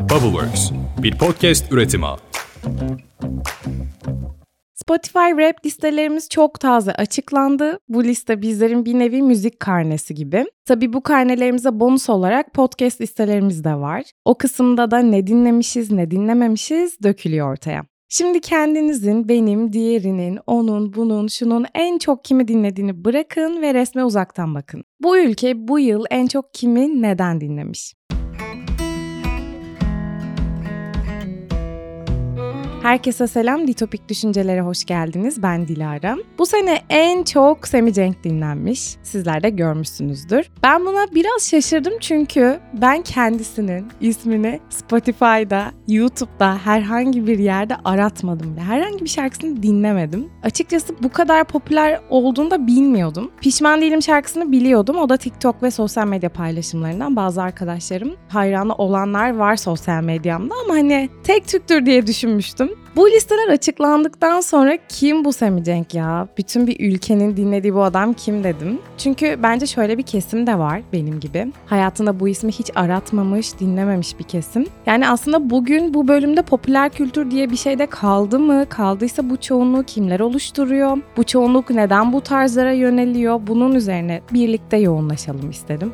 Bubbleworks, bir podcast üretimi. Spotify rap listelerimiz çok taze açıklandı. Bu liste bizlerin bir nevi müzik karnesi gibi. Tabi bu karnelerimize bonus olarak podcast listelerimiz de var. O kısımda da ne dinlemişiz ne dinlememişiz dökülüyor ortaya. Şimdi kendinizin, benim, diğerinin, onun, bunun, şunun en çok kimi dinlediğini bırakın ve resme uzaktan bakın. Bu ülke bu yıl en çok kimi neden dinlemiş? Herkese selam, Ditopik Düşüncelere hoş geldiniz. Ben Dilara. Bu sene en çok Semi Cenk dinlenmiş. Sizler de görmüşsünüzdür. Ben buna biraz şaşırdım çünkü ben kendisinin ismini Spotify'da, YouTube'da herhangi bir yerde aratmadım ve herhangi bir şarkısını dinlemedim. Açıkçası bu kadar popüler olduğunu da bilmiyordum. Pişman değilim şarkısını biliyordum. O da TikTok ve sosyal medya paylaşımlarından bazı arkadaşlarım hayranı olanlar var sosyal medyamda ama hani tek tüktür diye düşünmüştüm. Bu listeler açıklandıktan sonra kim bu Semi Cenk ya? Bütün bir ülkenin dinlediği bu adam kim dedim. Çünkü bence şöyle bir kesim de var benim gibi. Hayatında bu ismi hiç aratmamış, dinlememiş bir kesim. Yani aslında bugün bu bölümde popüler kültür diye bir şey de kaldı mı? Kaldıysa bu çoğunluğu kimler oluşturuyor? Bu çoğunluk neden bu tarzlara yöneliyor? Bunun üzerine birlikte yoğunlaşalım istedim.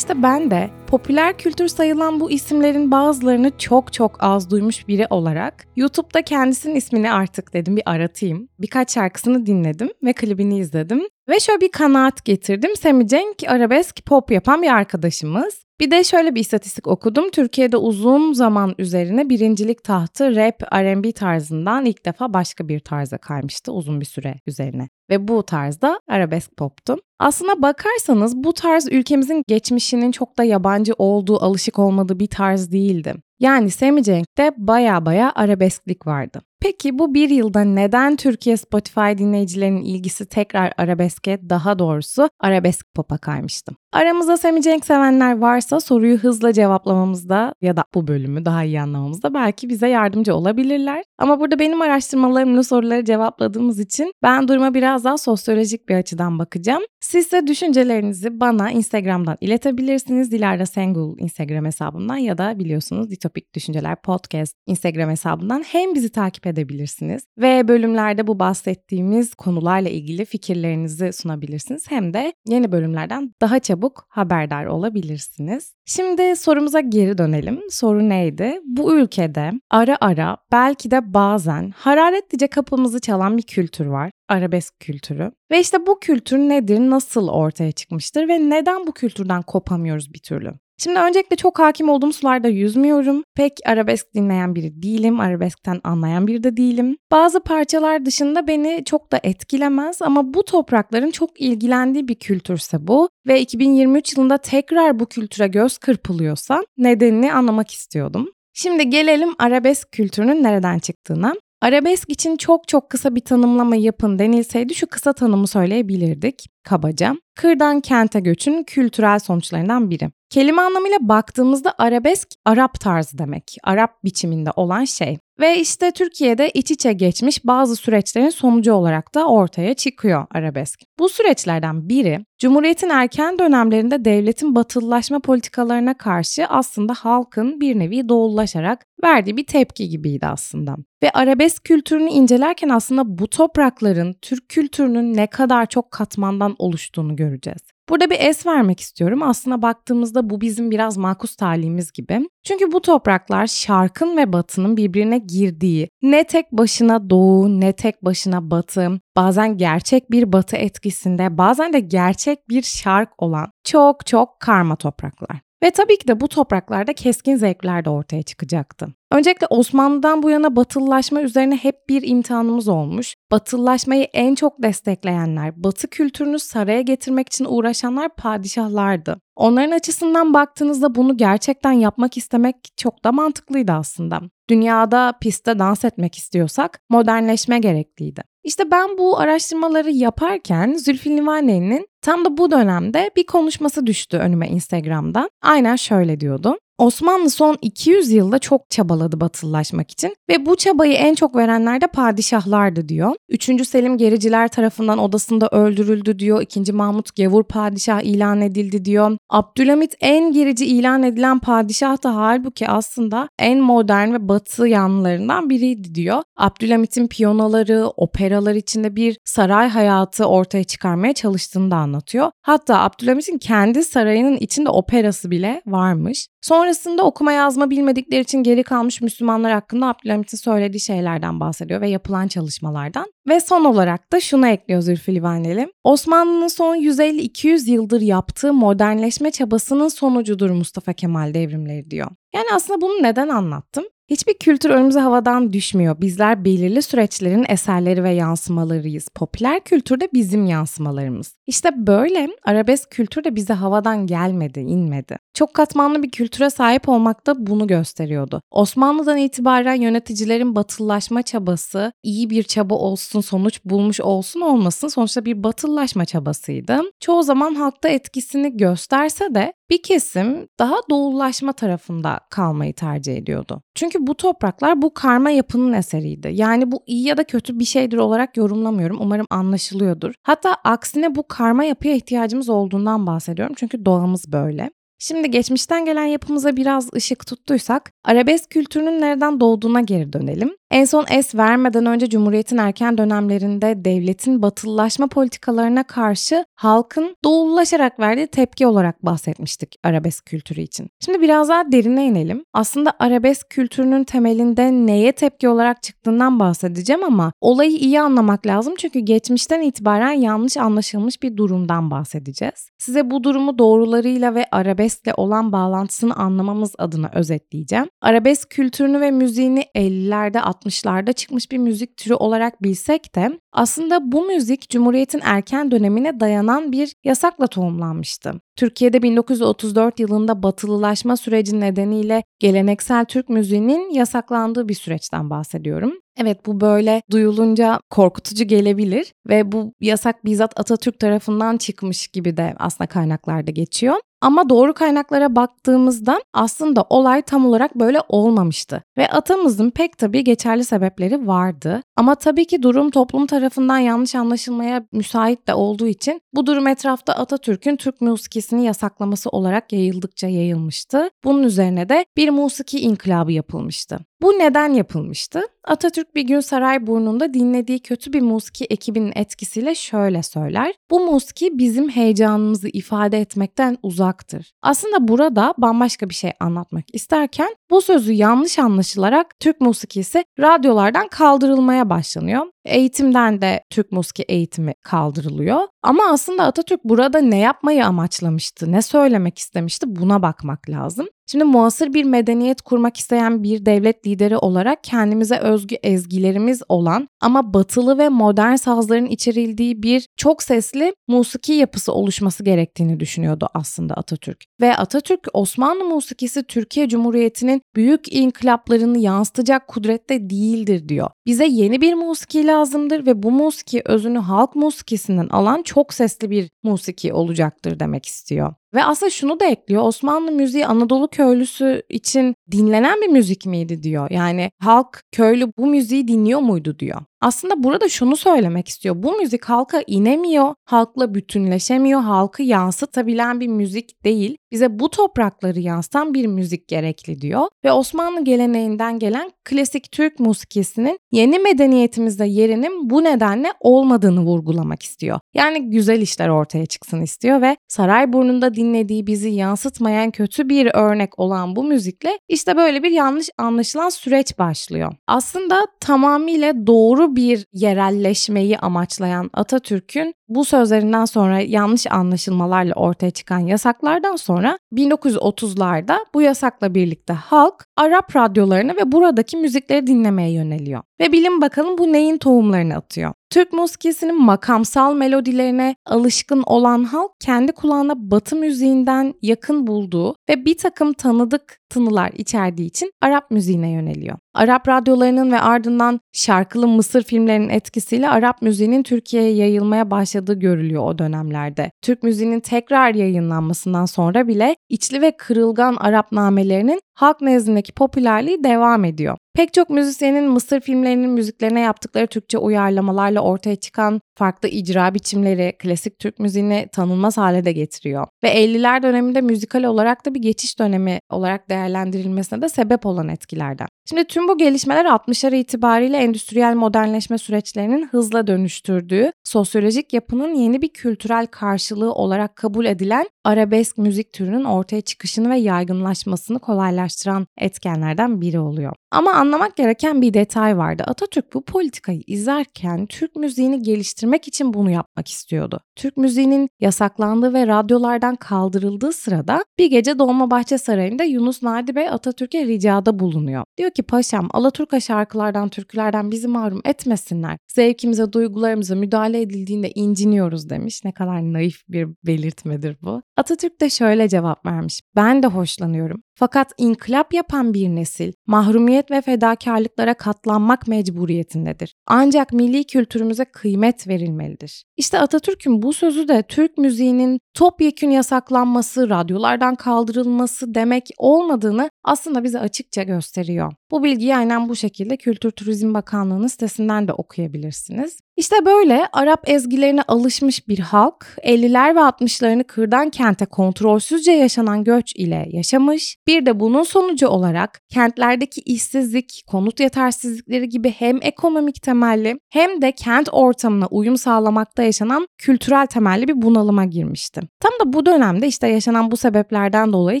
İşte ben de popüler kültür sayılan bu isimlerin bazılarını çok çok az duymuş biri olarak YouTube'da kendisinin ismini artık dedim bir aratayım. Birkaç şarkısını dinledim ve klibini izledim. Ve şöyle bir kanaat getirdim. Semi Cenk arabesk pop yapan bir arkadaşımız. Bir de şöyle bir istatistik okudum. Türkiye'de uzun zaman üzerine birincilik tahtı rap, R&B tarzından ilk defa başka bir tarza kaymıştı uzun bir süre üzerine. Ve bu tarzda arabesk poptu. Aslına bakarsanız bu tarz ülkemizin geçmişinin çok da yabancı olduğu, alışık olmadığı bir tarz değildi. Yani Semi Cenk'te baya baya arabesklik vardı. Peki bu bir yılda neden Türkiye Spotify dinleyicilerinin ilgisi tekrar arabeske daha doğrusu arabesk pop'a kaymıştı? Aramızda Semi Cenk sevenler varsa soruyu hızla cevaplamamızda ya da bu bölümü daha iyi anlamamızda belki bize yardımcı olabilirler. Ama burada benim araştırmalarımla soruları cevapladığımız için ben duruma biraz daha sosyolojik bir açıdan bakacağım. Siz de düşüncelerinizi bana Instagram'dan iletebilirsiniz. Dilara Sengul Instagram hesabından ya da biliyorsunuz Ditopik Düşünceler Podcast Instagram hesabından hem bizi takip edebilirsiniz ve bölümlerde bu bahsettiğimiz konularla ilgili fikirlerinizi sunabilirsiniz. Hem de yeni bölümlerden daha çabuk haberdar olabilirsiniz. Şimdi sorumuza geri dönelim. Soru neydi? Bu ülkede ara ara belki de bazen hararetlice kapımızı çalan bir kültür var arabesk kültürü. Ve işte bu kültür nedir, nasıl ortaya çıkmıştır ve neden bu kültürden kopamıyoruz bir türlü? Şimdi öncelikle çok hakim olduğum sularda yüzmüyorum. Pek arabesk dinleyen biri değilim, arabeskten anlayan biri de değilim. Bazı parçalar dışında beni çok da etkilemez ama bu toprakların çok ilgilendiği bir kültürse bu ve 2023 yılında tekrar bu kültüre göz kırpılıyorsa nedenini anlamak istiyordum. Şimdi gelelim arabesk kültürünün nereden çıktığına. Arabesk için çok çok kısa bir tanımlama yapın denilseydi şu kısa tanımı söyleyebilirdik kabaca. Kırdan kente göçün kültürel sonuçlarından biri. Kelime anlamıyla baktığımızda arabesk Arap tarzı demek. Arap biçiminde olan şey. Ve işte Türkiye'de iç içe geçmiş bazı süreçlerin sonucu olarak da ortaya çıkıyor arabesk. Bu süreçlerden biri Cumhuriyet'in erken dönemlerinde devletin batılılaşma politikalarına karşı aslında halkın bir nevi doğullaşarak verdiği bir tepki gibiydi aslında. Ve arabesk kültürünü incelerken aslında bu toprakların Türk kültürünün ne kadar çok katmandan oluştuğunu göreceğiz. Burada bir es vermek istiyorum. Aslına baktığımızda bu bizim biraz makus talihimiz gibi. Çünkü bu topraklar şarkın ve batının birbirine girdiği, ne tek başına doğu ne tek başına batı, bazen gerçek bir batı etkisinde, bazen de gerçek bir şark olan çok çok karma topraklar. Ve tabii ki de bu topraklarda keskin zevkler de ortaya çıkacaktı. Öncelikle Osmanlı'dan bu yana batılılaşma üzerine hep bir imtihanımız olmuş. Batılılaşmayı en çok destekleyenler, batı kültürünü saraya getirmek için uğraşanlar padişahlardı. Onların açısından baktığınızda bunu gerçekten yapmak istemek çok da mantıklıydı aslında. Dünyada piste dans etmek istiyorsak modernleşme gerekliydi. İşte ben bu araştırmaları yaparken Zülfü Livaneli'nin tam da bu dönemde bir konuşması düştü önüme Instagram'da. Aynen şöyle diyordu. Osmanlı son 200 yılda çok çabaladı batılılaşmak için ve bu çabayı en çok verenler de padişahlardı diyor. 3. Selim gericiler tarafından odasında öldürüldü diyor. 2. Mahmut gavur padişah ilan edildi diyor. Abdülhamit en gerici ilan edilen padişah da halbuki aslında en modern ve batı yanlılarından biriydi diyor. Abdülhamit'in piyanoları, operalar içinde bir saray hayatı ortaya çıkarmaya çalıştığını da anlatıyor. Hatta Abdülhamit'in kendi sarayının içinde operası bile varmış. Sonrasında okuma yazma bilmedikleri için geri kalmış Müslümanlar hakkında Abdülhamit'in söylediği şeylerden bahsediyor ve yapılan çalışmalardan. Ve son olarak da şunu ekliyor Zülfü Livaneli. Osmanlı'nın son 150-200 yıldır yaptığı modernleşme çabasının sonucudur Mustafa Kemal devrimleri diyor. Yani aslında bunu neden anlattım? Hiçbir kültür önümüze havadan düşmüyor. Bizler belirli süreçlerin eserleri ve yansımalarıyız. Popüler kültür de bizim yansımalarımız. İşte böyle arabesk kültür de bize havadan gelmedi, inmedi. Çok katmanlı bir kültüre sahip olmak da bunu gösteriyordu. Osmanlı'dan itibaren yöneticilerin batıllaşma çabası iyi bir çaba olsun, sonuç bulmuş olsun olmasın sonuçta bir batıllaşma çabasıydı. Çoğu zaman halkta etkisini gösterse de bir kesim daha doğullaşma tarafında kalmayı tercih ediyordu. Çünkü bu topraklar bu karma yapının eseriydi. Yani bu iyi ya da kötü bir şeydir olarak yorumlamıyorum. Umarım anlaşılıyordur. Hatta aksine bu karma yapıya ihtiyacımız olduğundan bahsediyorum. Çünkü doğamız böyle. Şimdi geçmişten gelen yapımıza biraz ışık tuttuysak, arabesk kültürünün nereden doğduğuna geri dönelim. En son es vermeden önce Cumhuriyet'in erken dönemlerinde devletin batılılaşma politikalarına karşı halkın doğullaşarak verdiği tepki olarak bahsetmiştik arabesk kültürü için. Şimdi biraz daha derine inelim. Aslında arabesk kültürünün temelinde neye tepki olarak çıktığından bahsedeceğim ama olayı iyi anlamak lazım çünkü geçmişten itibaren yanlış anlaşılmış bir durumdan bahsedeceğiz. Size bu durumu doğrularıyla ve arabeskle olan bağlantısını anlamamız adına özetleyeceğim. Arabesk kültürünü ve müziğini 50'lerde 60'larda çıkmış bir müzik türü olarak bilsek de aslında bu müzik Cumhuriyet'in erken dönemine dayanan bir yasakla tohumlanmıştı. Türkiye'de 1934 yılında batılılaşma süreci nedeniyle geleneksel Türk müziğinin yasaklandığı bir süreçten bahsediyorum. Evet bu böyle duyulunca korkutucu gelebilir ve bu yasak bizzat Atatürk tarafından çıkmış gibi de aslında kaynaklarda geçiyor. Ama doğru kaynaklara baktığımızda aslında olay tam olarak böyle olmamıştı. Ve atamızın pek tabii geçerli sebepleri vardı. Ama tabii ki durum toplum tarafından yanlış anlaşılmaya müsait de olduğu için bu durum etrafta Atatürk'ün Türk musikisini yasaklaması olarak yayıldıkça yayılmıştı. Bunun üzerine de bir musiki inkılabı yapılmıştı. Bu neden yapılmıştı? Atatürk bir gün Sarayburnu'nda dinlediği kötü bir musiki ekibinin etkisiyle şöyle söyler. Bu musiki bizim heyecanımızı ifade etmekten uzaktır. Aslında burada bambaşka bir şey anlatmak isterken bu sözü yanlış anlaşılarak Türk musikisi radyolardan kaldırılmaya başlanıyor. Eğitimden de Türk musiki eğitimi kaldırılıyor. Ama aslında Atatürk burada ne yapmayı amaçlamıştı, ne söylemek istemişti buna bakmak lazım. Şimdi muasır bir medeniyet kurmak isteyen bir devlet lideri olarak kendimize özgü ezgilerimiz olan ama batılı ve modern sazların içerildiği bir çok sesli musiki yapısı oluşması gerektiğini düşünüyordu aslında Atatürk. Ve Atatürk Osmanlı musikisi Türkiye Cumhuriyeti'nin büyük inkılaplarını yansıtacak kudrette değildir diyor. Bize yeni bir musiki lazımdır ve bu musiki özünü halk musikisinden alan çok sesli bir musiki olacaktır demek istiyor. Ve aslında şunu da ekliyor. Osmanlı müziği Anadolu köylüsü için dinlenen bir müzik miydi diyor. Yani halk köylü bu müziği dinliyor muydu diyor. Aslında burada şunu söylemek istiyor. Bu müzik halka inemiyor, halkla bütünleşemiyor, halkı yansıtabilen bir müzik değil. Bize bu toprakları yansıtan bir müzik gerekli diyor. Ve Osmanlı geleneğinden gelen klasik Türk musikisinin yeni medeniyetimizde yerinin bu nedenle olmadığını vurgulamak istiyor. Yani güzel işler ortaya çıksın istiyor ve Sarayburnu'nda dinlediği bizi yansıtmayan kötü bir örnek olan bu müzikle işte böyle bir yanlış anlaşılan süreç başlıyor. Aslında tamamıyla doğru bir yerelleşmeyi amaçlayan Atatürk'ün bu sözlerinden sonra yanlış anlaşılmalarla ortaya çıkan yasaklardan sonra 1930'larda bu yasakla birlikte halk Arap radyolarını ve buradaki müzikleri dinlemeye yöneliyor. Ve bilin bakalım bu neyin tohumlarını atıyor. Türk musikisinin makamsal melodilerine alışkın olan halk kendi kulağına batı müziğinden yakın bulduğu ve bir takım tanıdık tınılar içerdiği için Arap müziğine yöneliyor. Arap radyolarının ve ardından şarkılı Mısır filmlerinin etkisiyle Arap müziğinin Türkiye'ye yayılmaya başladığı görülüyor o dönemlerde. Türk müziğinin tekrar yayınlanmasından sonra bile içli ve kırılgan Arap namelerinin halk nezdindeki popülerliği devam ediyor. Pek çok müzisyenin Mısır filmlerinin müziklerine yaptıkları Türkçe uyarlamalarla ortaya çıkan farklı icra biçimleri klasik Türk müziğini tanınmaz hale de getiriyor. Ve 50'ler döneminde müzikal olarak da bir geçiş dönemi olarak değerlendirilmesine de sebep olan etkilerden. Şimdi tüm bu gelişmeler 60'lar itibariyle endüstriyel modernleşme süreçlerinin hızla dönüştürdüğü, sosyolojik yapının yeni bir kültürel karşılığı olarak kabul edilen arabesk müzik türünün ortaya çıkışını ve yaygınlaşmasını kolaylaştıran etkenlerden biri oluyor. Ama anlamak gereken bir detay vardı. Atatürk bu politikayı izlerken Türk müziğini geliştirmek için bunu yapmak istiyordu. Türk müziğinin yasaklandığı ve radyolardan kaldırıldığı sırada bir gece Dolmabahçe Sarayı'nda Yunus Nadi Bey Atatürk'e ricada bulunuyor. Diyor ki paşam Alaturka şarkılardan, türkülerden bizi mahrum etmesinler. Zevkimize, duygularımıza müdahale edildiğinde inciniyoruz demiş. Ne kadar naif bir belirtmedir bu. Atatürk de şöyle cevap vermiş. Ben de hoşlanıyorum. Fakat inkılap yapan bir nesil mahrumiyet ve fedakarlıklara katlanmak mecburiyetindedir. Ancak milli kültürümüze kıymet verilmelidir. İşte Atatürk'ün bu sözü de Türk müziğinin topyekün yasaklanması, radyolardan kaldırılması demek olmadığını aslında bize açıkça gösteriyor. Bu bilgiyi aynen bu şekilde Kültür Turizm Bakanlığı'nın sitesinden de okuyabilirsiniz. İşte böyle Arap ezgilerine alışmış bir halk 50'ler ve 60'larını kırdan kente kontrolsüzce yaşanan göç ile yaşamış. Bir de bunun sonucu olarak kentlerdeki işsizlik, konut yetersizlikleri gibi hem ekonomik temelli hem de kent ortamına uyum sağlamakta yaşanan kültürel temelli bir bunalıma girmişti. Tam da bu dönemde işte yaşanan bu sebeplerden dolayı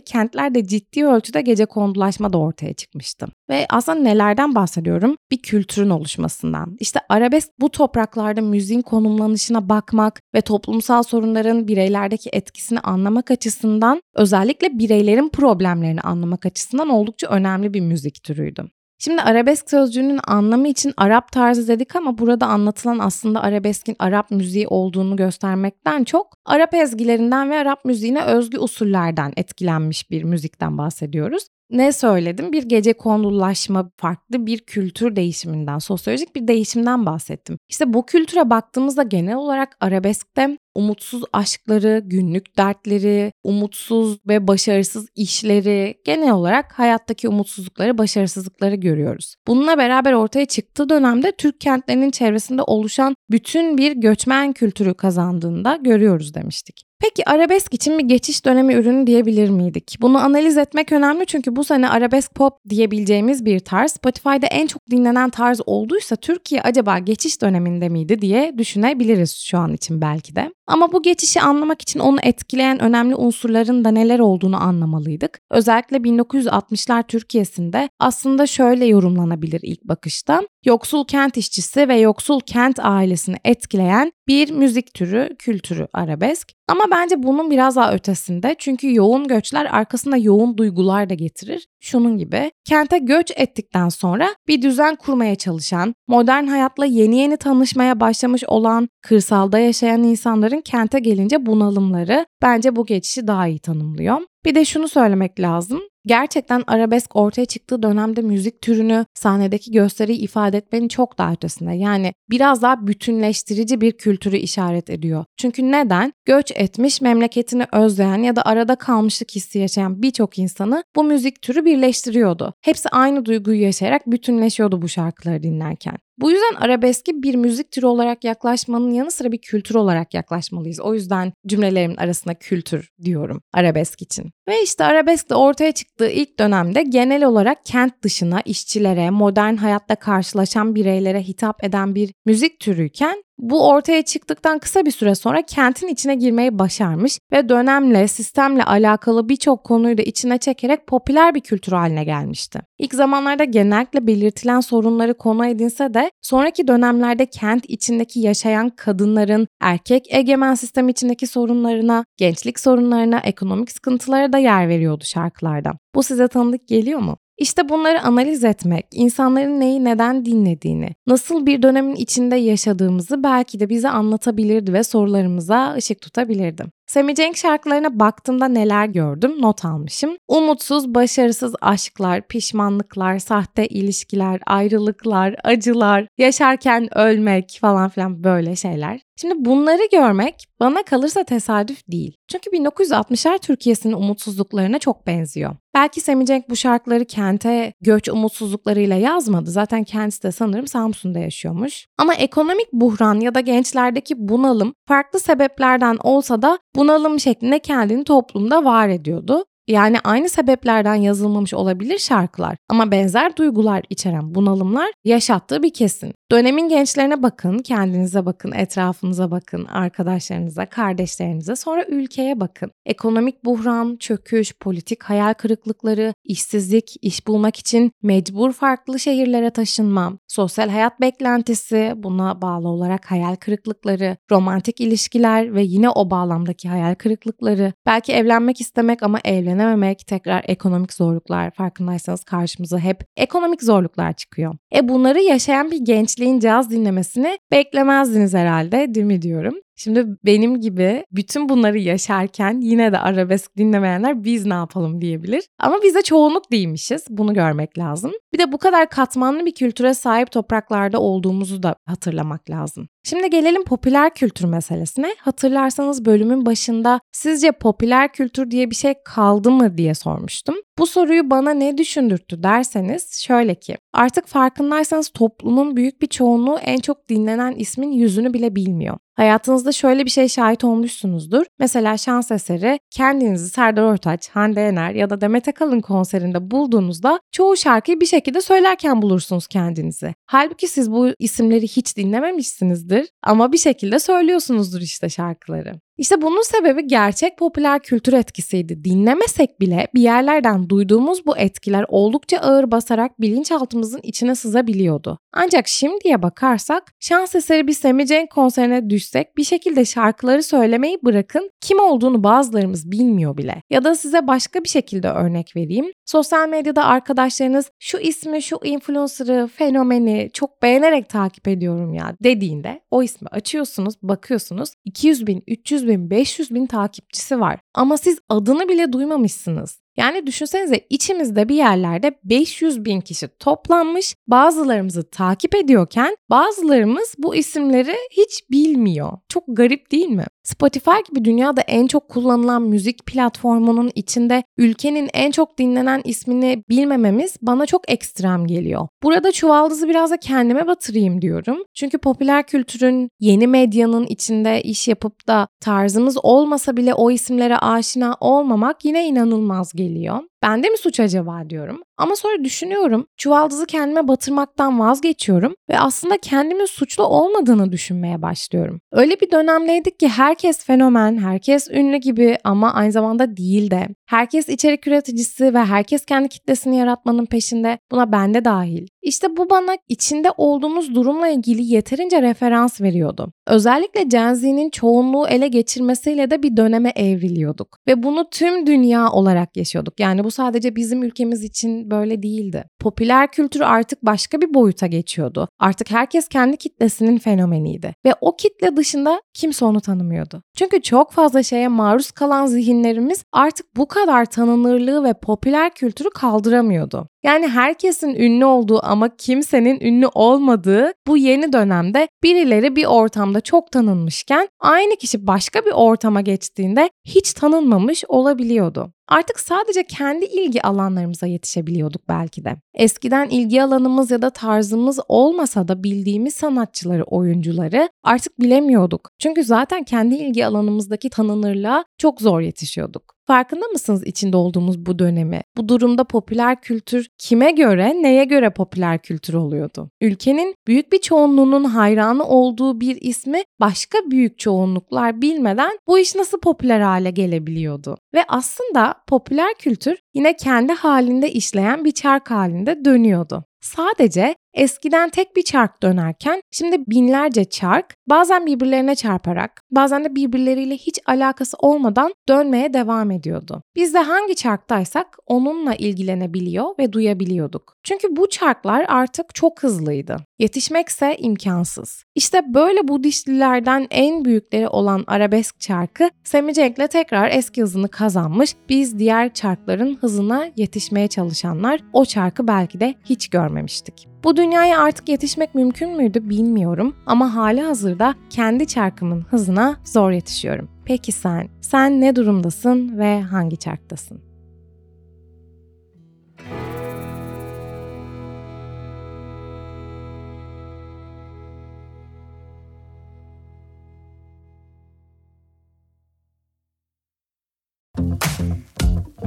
kentlerde ciddi ölçüde gece kondulaşma da ortaya çıkmıştı. Ve aslında nelerden bahsediyorum? Bir kültürün oluşmasından. İşte arabesk bu topraklarda müziğin konumlanışına bakmak ve toplumsal sorunların bireylerdeki etkisini anlamak açısından özellikle bireylerin problemlerini anlamak açısından oldukça önemli bir müzik türüydü. Şimdi arabesk sözcüğünün anlamı için Arap tarzı dedik ama burada anlatılan aslında arabeskin Arap müziği olduğunu göstermekten çok Arap ezgilerinden ve Arap müziğine özgü usullerden etkilenmiş bir müzikten bahsediyoruz. Ne söyledim? Bir gece kondulaşma, farklı bir kültür değişiminden, sosyolojik bir değişimden bahsettim. İşte bu kültüre baktığımızda genel olarak arabeskte umutsuz aşkları, günlük dertleri, umutsuz ve başarısız işleri, genel olarak hayattaki umutsuzlukları, başarısızlıkları görüyoruz. Bununla beraber ortaya çıktığı dönemde Türk kentlerinin çevresinde oluşan bütün bir göçmen kültürü kazandığında görüyoruz demiştik. Peki arabesk için bir geçiş dönemi ürünü diyebilir miydik? Bunu analiz etmek önemli çünkü bu sene arabesk pop diyebileceğimiz bir tarz Spotify'da en çok dinlenen tarz olduysa Türkiye acaba geçiş döneminde miydi diye düşünebiliriz şu an için belki de. Ama bu geçişi anlamak için onu etkileyen önemli unsurların da neler olduğunu anlamalıydık. Özellikle 1960'lar Türkiye'sinde aslında şöyle yorumlanabilir ilk bakışta. Yoksul kent işçisi ve yoksul kent ailesini etkileyen bir müzik türü, kültürü arabesk. Ama bence bunun biraz daha ötesinde çünkü yoğun göçler arkasında yoğun duygular da getirir. Şunun gibi kente göç ettikten sonra bir düzen kurmaya çalışan, modern hayatla yeni yeni tanışmaya başlamış olan, kırsalda yaşayan insanların kente gelince bunalımları bence bu geçişi daha iyi tanımlıyor. Bir de şunu söylemek lazım. Gerçekten arabesk ortaya çıktığı dönemde müzik türünü sahnedeki gösteriyi ifade etmenin çok daha ötesinde. Yani biraz daha bütünleştirici bir kültürü işaret ediyor. Çünkü neden? Göç etmiş, memleketini özleyen ya da arada kalmışlık hissi yaşayan birçok insanı bu müzik türü birleştiriyordu. Hepsi aynı duyguyu yaşayarak bütünleşiyordu bu şarkıları dinlerken. Bu yüzden arabeski bir müzik türü olarak yaklaşmanın yanı sıra bir kültür olarak yaklaşmalıyız. O yüzden cümlelerimin arasında kültür diyorum arabesk için. Ve işte arabesk de ortaya çıktığı ilk dönemde genel olarak kent dışına işçilere, modern hayatta karşılaşan bireylere hitap eden bir müzik türüyken bu ortaya çıktıktan kısa bir süre sonra kentin içine girmeyi başarmış ve dönemle, sistemle alakalı birçok konuyu da içine çekerek popüler bir kültür haline gelmişti. İlk zamanlarda genellikle belirtilen sorunları konu edinse de sonraki dönemlerde kent içindeki yaşayan kadınların erkek egemen sistem içindeki sorunlarına, gençlik sorunlarına, ekonomik sıkıntılara da yer veriyordu şarkılarda. Bu size tanıdık geliyor mu? İşte bunları analiz etmek, insanların neyi neden dinlediğini, nasıl bir dönemin içinde yaşadığımızı belki de bize anlatabilirdi ve sorularımıza ışık tutabilirdi. Sammy Cenk şarkılarına baktığımda neler gördüm not almışım. Umutsuz, başarısız aşklar, pişmanlıklar, sahte ilişkiler, ayrılıklar, acılar, yaşarken ölmek falan filan böyle şeyler. Şimdi bunları görmek bana kalırsa tesadüf değil. Çünkü 1960'lar Türkiye'sinin umutsuzluklarına çok benziyor. Belki Semi Cenk bu şarkıları kente göç umutsuzluklarıyla yazmadı. Zaten kendisi de sanırım Samsun'da yaşıyormuş. Ama ekonomik buhran ya da gençlerdeki bunalım farklı sebeplerden olsa da bunalım şeklinde kendini toplumda var ediyordu. Yani aynı sebeplerden yazılmamış olabilir şarkılar ama benzer duygular içeren bunalımlar yaşattığı bir kesin. Dönemin gençlerine bakın, kendinize bakın, etrafınıza bakın, arkadaşlarınıza, kardeşlerinize, sonra ülkeye bakın. Ekonomik buhran, çöküş, politik hayal kırıklıkları, işsizlik, iş bulmak için mecbur farklı şehirlere taşınma, sosyal hayat beklentisi, buna bağlı olarak hayal kırıklıkları, romantik ilişkiler ve yine o bağlamdaki hayal kırıklıkları, belki evlenmek istemek ama evlenememek, tekrar ekonomik zorluklar farkındaysanız karşımıza hep ekonomik zorluklar çıkıyor. E bunları yaşayan bir genç gençliğin caz dinlemesini beklemezdiniz herhalde değil mi diyorum. Şimdi benim gibi bütün bunları yaşarken yine de arabesk dinlemeyenler biz ne yapalım diyebilir. Ama bize çoğunluk değilmişiz. Bunu görmek lazım. Bir de bu kadar katmanlı bir kültüre sahip topraklarda olduğumuzu da hatırlamak lazım. Şimdi gelelim popüler kültür meselesine. Hatırlarsanız bölümün başında sizce popüler kültür diye bir şey kaldı mı diye sormuştum. Bu soruyu bana ne düşündürttü derseniz şöyle ki artık farkındaysanız toplumun büyük bir çoğunluğu en çok dinlenen ismin yüzünü bile bilmiyor. Hayatınızda şöyle bir şey şahit olmuşsunuzdur. Mesela şans eseri kendinizi Serdar Ortaç, Hande Yener ya da Demet Akalın konserinde bulduğunuzda çoğu şarkıyı bir şekilde söylerken bulursunuz kendinizi. Halbuki siz bu isimleri hiç dinlememişsinizdir ama bir şekilde söylüyorsunuzdur işte şarkıları. İşte bunun sebebi gerçek popüler kültür etkisiydi. Dinlemesek bile bir yerlerden duyduğumuz bu etkiler oldukça ağır basarak bilinçaltımızın içine sızabiliyordu. Ancak şimdiye bakarsak şans eseri bir Semi Cenk konserine düşsek bir şekilde şarkıları söylemeyi bırakın kim olduğunu bazılarımız bilmiyor bile. Ya da size başka bir şekilde örnek vereyim. Sosyal medyada arkadaşlarınız şu ismi, şu influencer'ı, fenomeni çok beğenerek takip ediyorum ya dediğinde o ismi açıyorsunuz, bakıyorsunuz 200 bin, 300 bin, 500 bin takipçisi var. Ama siz adını bile duymamışsınız. Yani düşünsenize içimizde bir yerlerde 500 bin kişi toplanmış bazılarımızı takip ediyorken bazılarımız bu isimleri hiç bilmiyor. Çok garip değil mi? Spotify gibi dünyada en çok kullanılan müzik platformunun içinde ülkenin en çok dinlenen ismini bilmememiz bana çok ekstrem geliyor. Burada çuvaldızı biraz da kendime batırayım diyorum. Çünkü popüler kültürün, yeni medyanın içinde iş yapıp da tarzımız olmasa bile o isimlere aşina olmamak yine inanılmaz geliyor. Bende mi suç acaba diyorum. Ama sonra düşünüyorum, çuvaldızı kendime batırmaktan vazgeçiyorum ve aslında kendimin suçlu olmadığını düşünmeye başlıyorum. Öyle bir dönemdeydik ki herkes fenomen, herkes ünlü gibi ama aynı zamanda değil de. Herkes içerik üreticisi ve herkes kendi kitlesini yaratmanın peşinde. Buna ben de dahil. İşte bu bana içinde olduğumuz durumla ilgili yeterince referans veriyordu. Özellikle Gen Z'nin çoğunluğu ele geçirmesiyle de bir döneme evriliyorduk. Ve bunu tüm dünya olarak yaşıyorduk. Yani bu sadece bizim ülkemiz için böyle değildi. Popüler kültür artık başka bir boyuta geçiyordu. Artık herkes kendi kitlesinin fenomeniydi. Ve o kitle dışında kimse onu tanımıyordu. Çünkü çok fazla şeye maruz kalan zihinlerimiz artık bu kadar tanınırlığı ve popüler kültürü kaldıramıyordu. Yani herkesin ünlü olduğu ama kimsenin ünlü olmadığı bu yeni dönemde birileri bir ortamda çok tanınmışken aynı kişi başka bir ortama geçtiğinde hiç tanınmamış olabiliyordu. Artık sadece kendi ilgi alanlarımıza yetişebiliyorduk belki de. Eskiden ilgi alanımız ya da tarzımız olmasa da bildiğimiz sanatçıları, oyuncuları artık bilemiyorduk. Çünkü zaten kendi ilgi alanımızdaki tanınırlığa çok zor yetişiyorduk. Farkında mısınız içinde olduğumuz bu dönemi? Bu durumda popüler kültür kime göre, neye göre popüler kültür oluyordu? Ülkenin büyük bir çoğunluğunun hayranı olduğu bir ismi başka büyük çoğunluklar bilmeden bu iş nasıl popüler hale gelebiliyordu? Ve aslında popüler kültür yine kendi halinde işleyen bir çark halinde dönüyordu. Sadece Eskiden tek bir çark dönerken şimdi binlerce çark bazen birbirlerine çarparak bazen de birbirleriyle hiç alakası olmadan dönmeye devam ediyordu. Biz de hangi çarktaysak onunla ilgilenebiliyor ve duyabiliyorduk. Çünkü bu çarklar artık çok hızlıydı. Yetişmekse imkansız. İşte böyle Budistlilerden en büyükleri olan arabesk çarkı Sammy Cenk'le tekrar eski hızını kazanmış. Biz diğer çarkların hızına yetişmeye çalışanlar o çarkı belki de hiç görmemiştik. Bu dünyaya artık yetişmek mümkün müydü bilmiyorum ama hali hazırda kendi çarkımın hızına zor yetişiyorum. Peki sen? Sen ne durumdasın ve hangi çarktasın?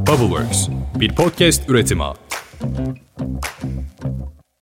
Bubbleworks, bir podcast üretimi.